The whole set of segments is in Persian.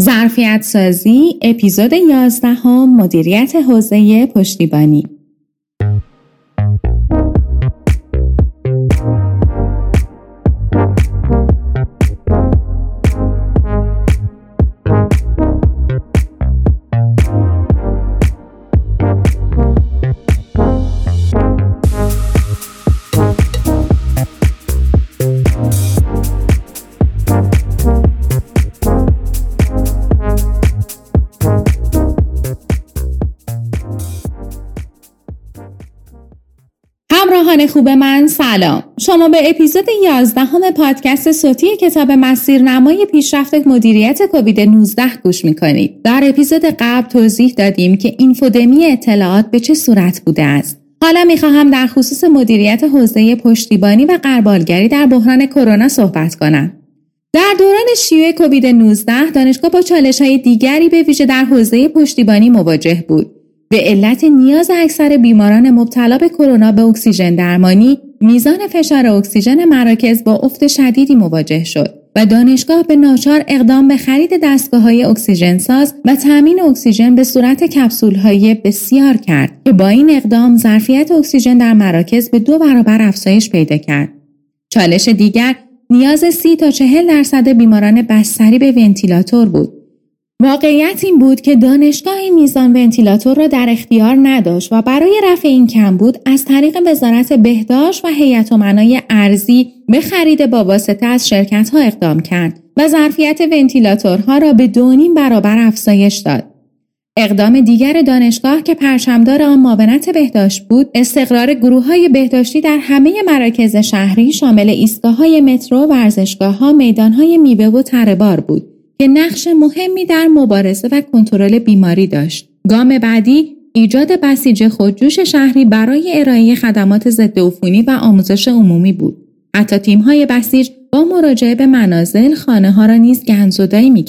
ظرفیت سازی اپیزود 11 هم مدیریت حوزه پشتیبانی. همراهان خوب من سلام. شما به اپیزود 11 همه پادکست صوتی کتاب مسیرنمای پیشرفت مدیریت کووید 19 گوش می‌کنید. در اپیزود قبل توضیح دادیم که اینفودمی اطلاعات به چه صورت بوده است. حالا می‌خواهم در خصوص مدیریت حوزه پشتیبانی و قربالگری در بحران کرونا صحبت کنم. در دوران شیوع کووید 19 دانشگاه با چالش های دیگری به ویژه در حوزه پشتیبانی مواجه بود. به علت نیاز اکثر بیماران مبتلا به کرونا به اکسیژن درمانی میزان فشار اکسیژن مراکز با افت شدیدی مواجه شد و دانشگاه به ناچار اقدام به خرید دستگاه های اکسیژن ساز و تامین اکسیژن به صورت کپسول های بسیار کرد که با این اقدام ظرفیت اکسیژن در مراکز به دو برابر افزایش پیدا کرد. چالش دیگر نیاز سی تا چهل درصد بیماران بستری به ونتیلاتور بود واقعیت این بود که دانشگاه میزان ونتیلاتور را در اختیار نداشت و برای رفع این کم بود از طریق وزارت بهداشت و هیئت منای ارزی به خرید با واسطه از شرکت ها اقدام کرد و ظرفیت ونتیلاتورها را به دونیم برابر افزایش داد. اقدام دیگر دانشگاه که پرچمدار آن معاونت بهداشت بود استقرار گروه های بهداشتی در همه مراکز شهری شامل ایستگاه های مترو، ورزشگاه ها، میدان های میوه و تربار بود که نقش مهمی در مبارزه و کنترل بیماری داشت. گام بعدی ایجاد بسیج خودجوش شهری برای ارائه خدمات ضد عفونی و آموزش عمومی بود. حتی تیم‌های بسیج با مراجعه به منازل خانه ها را نیز گنزدایی می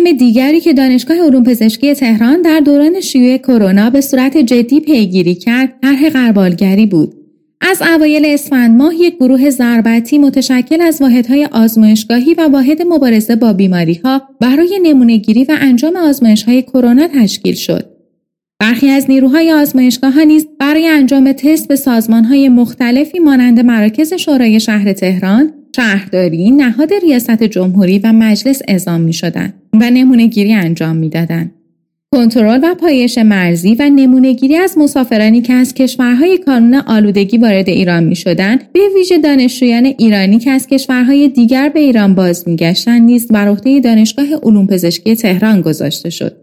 مهم دیگری که دانشگاه علوم پزشکی تهران در دوران شیوع کرونا به صورت جدی پیگیری کرد طرح قربالگری بود از اوایل اسفند ماه یک گروه ضربتی متشکل از واحدهای آزمایشگاهی و واحد مبارزه با بیماری ها برای نمونهگیری و انجام آزمایش های کرونا تشکیل شد. برخی از نیروهای آزمایشگاه ها نیز برای انجام تست به سازمان های مختلفی مانند مراکز شورای شهر تهران، شهرداری، نهاد ریاست جمهوری و مجلس اعزام می شدن و نمونه گیری انجام می دادن. کنترل و پایش مرزی و نمونه گیری از مسافرانی که از کشورهای کانون آلودگی وارد ایران می شدن به ویژه دانشجویان ایرانی که از کشورهای دیگر به ایران باز می گشتن نیز بر عهده دانشگاه علوم پزشکی تهران گذاشته شد.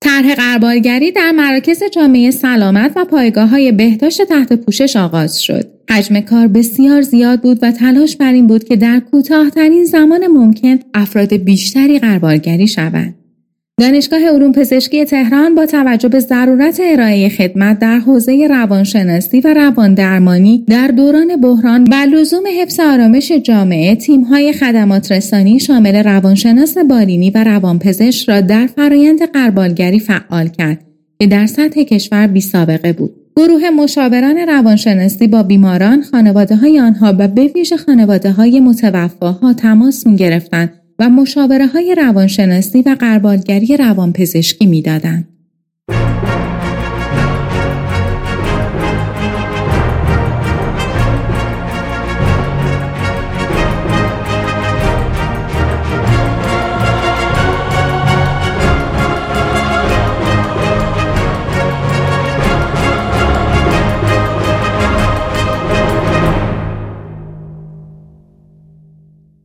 طرح قربالگری در مراکز جامعه سلامت و پایگاه های بهداشت تحت پوشش آغاز شد. حجم کار بسیار زیاد بود و تلاش بر این بود که در کوتاهترین زمان ممکن افراد بیشتری قربالگری شوند. دانشگاه علوم پزشکی تهران با توجه به ضرورت ارائه خدمت در حوزه روانشناسی و روان درمانی در دوران بحران و لزوم حفظ آرامش جامعه تیم‌های خدمات رسانی شامل روانشناس بالینی و روانپزشک را در فرایند قربالگری فعال کرد که در سطح کشور بی سابقه بود. گروه مشاوران روانشناسی با بیماران خانواده های آنها و به ویژه خانواده های متوفاها تماس می گرفتند و مشاوره های روانشناسی و قربالگری روانپزشکی می‌دادند.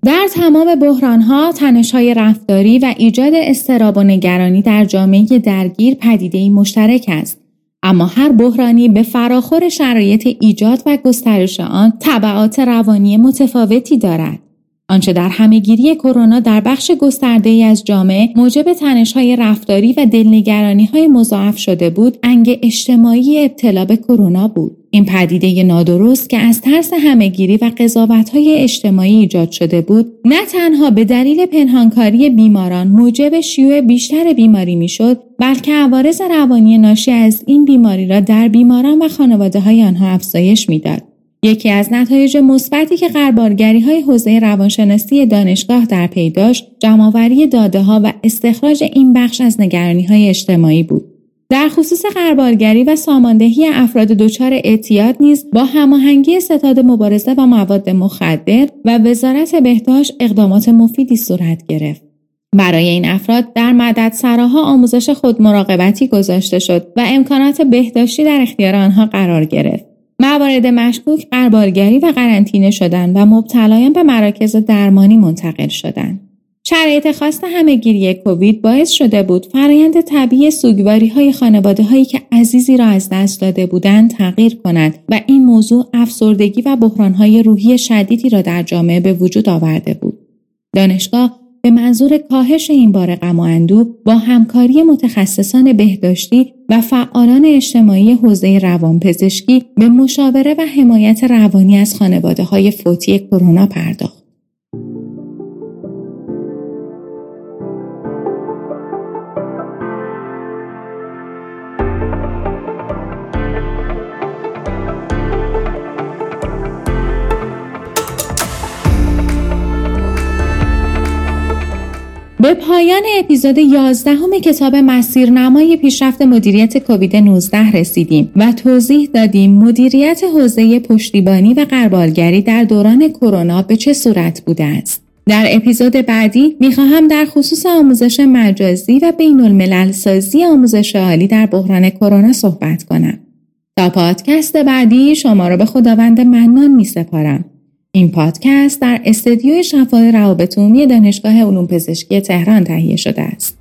در تمام بحرانها های رفتاری و ایجاد استراب و نگرانی در جامعه درگیر پدیده مشترک است. اما هر بحرانی به فراخور شرایط ایجاد و گسترش آن طبعات روانی متفاوتی دارد. آنچه در همهگیری کرونا در بخش گسترده ای از جامعه موجب های رفتاری و دلنگرانی های مضاعف شده بود انگ اجتماعی ابتلا به کرونا بود. این پدیده نادرست که از ترس همهگیری و های اجتماعی ایجاد شده بود نه تنها به دلیل پنهانکاری بیماران موجب شیوع بیشتر بیماری می‌شد بلکه عوارض روانی ناشی از این بیماری را در بیماران و خانواده های آنها افزایش می‌داد. یکی از نتایج مثبتی که قربارگری های حوزه روانشناسی دانشگاه در پی داشت جمعآوری داده ها و استخراج این بخش از نگرانی های اجتماعی بود. در خصوص قربارگری و ساماندهی افراد دچار اعتیاد نیز با هماهنگی ستاد مبارزه با مواد مخدر و وزارت بهداشت اقدامات مفیدی صورت گرفت. برای این افراد در مدد سراها آموزش خود مراقبتی گذاشته شد و امکانات بهداشتی در اختیار آنها قرار گرفت. موارد مشکوک قربارگری و قرنطینه شدند و مبتلایان به مراکز درمانی منتقل شدند شرایط خاص همهگیری کووید باعث شده بود فرایند طبیعی سوگواری های خانواده هایی که عزیزی را از دست داده بودند تغییر کند و این موضوع افسردگی و بحران های روحی شدیدی را در جامعه به وجود آورده بود. دانشگاه به منظور کاهش این بار غم و اندوه با همکاری متخصصان بهداشتی و فعالان اجتماعی حوزه روانپزشکی به مشاوره و حمایت روانی از خانواده های فوتی کرونا پرداخت. به پایان اپیزود 11 همه کتاب مسیرنمای پیشرفت مدیریت کووید 19 رسیدیم و توضیح دادیم مدیریت حوزه پشتیبانی و قربالگری در دوران کرونا به چه صورت بوده است. در اپیزود بعدی می‌خواهم در خصوص آموزش مجازی و بین الملل سازی آموزش عالی در بحران کرونا صحبت کنم. تا پادکست بعدی شما را به خداوند منان می سپارم. این پادکست در استدیوی شفای روابط عمومی دانشگاه علوم پزشکی تهران تهیه شده است.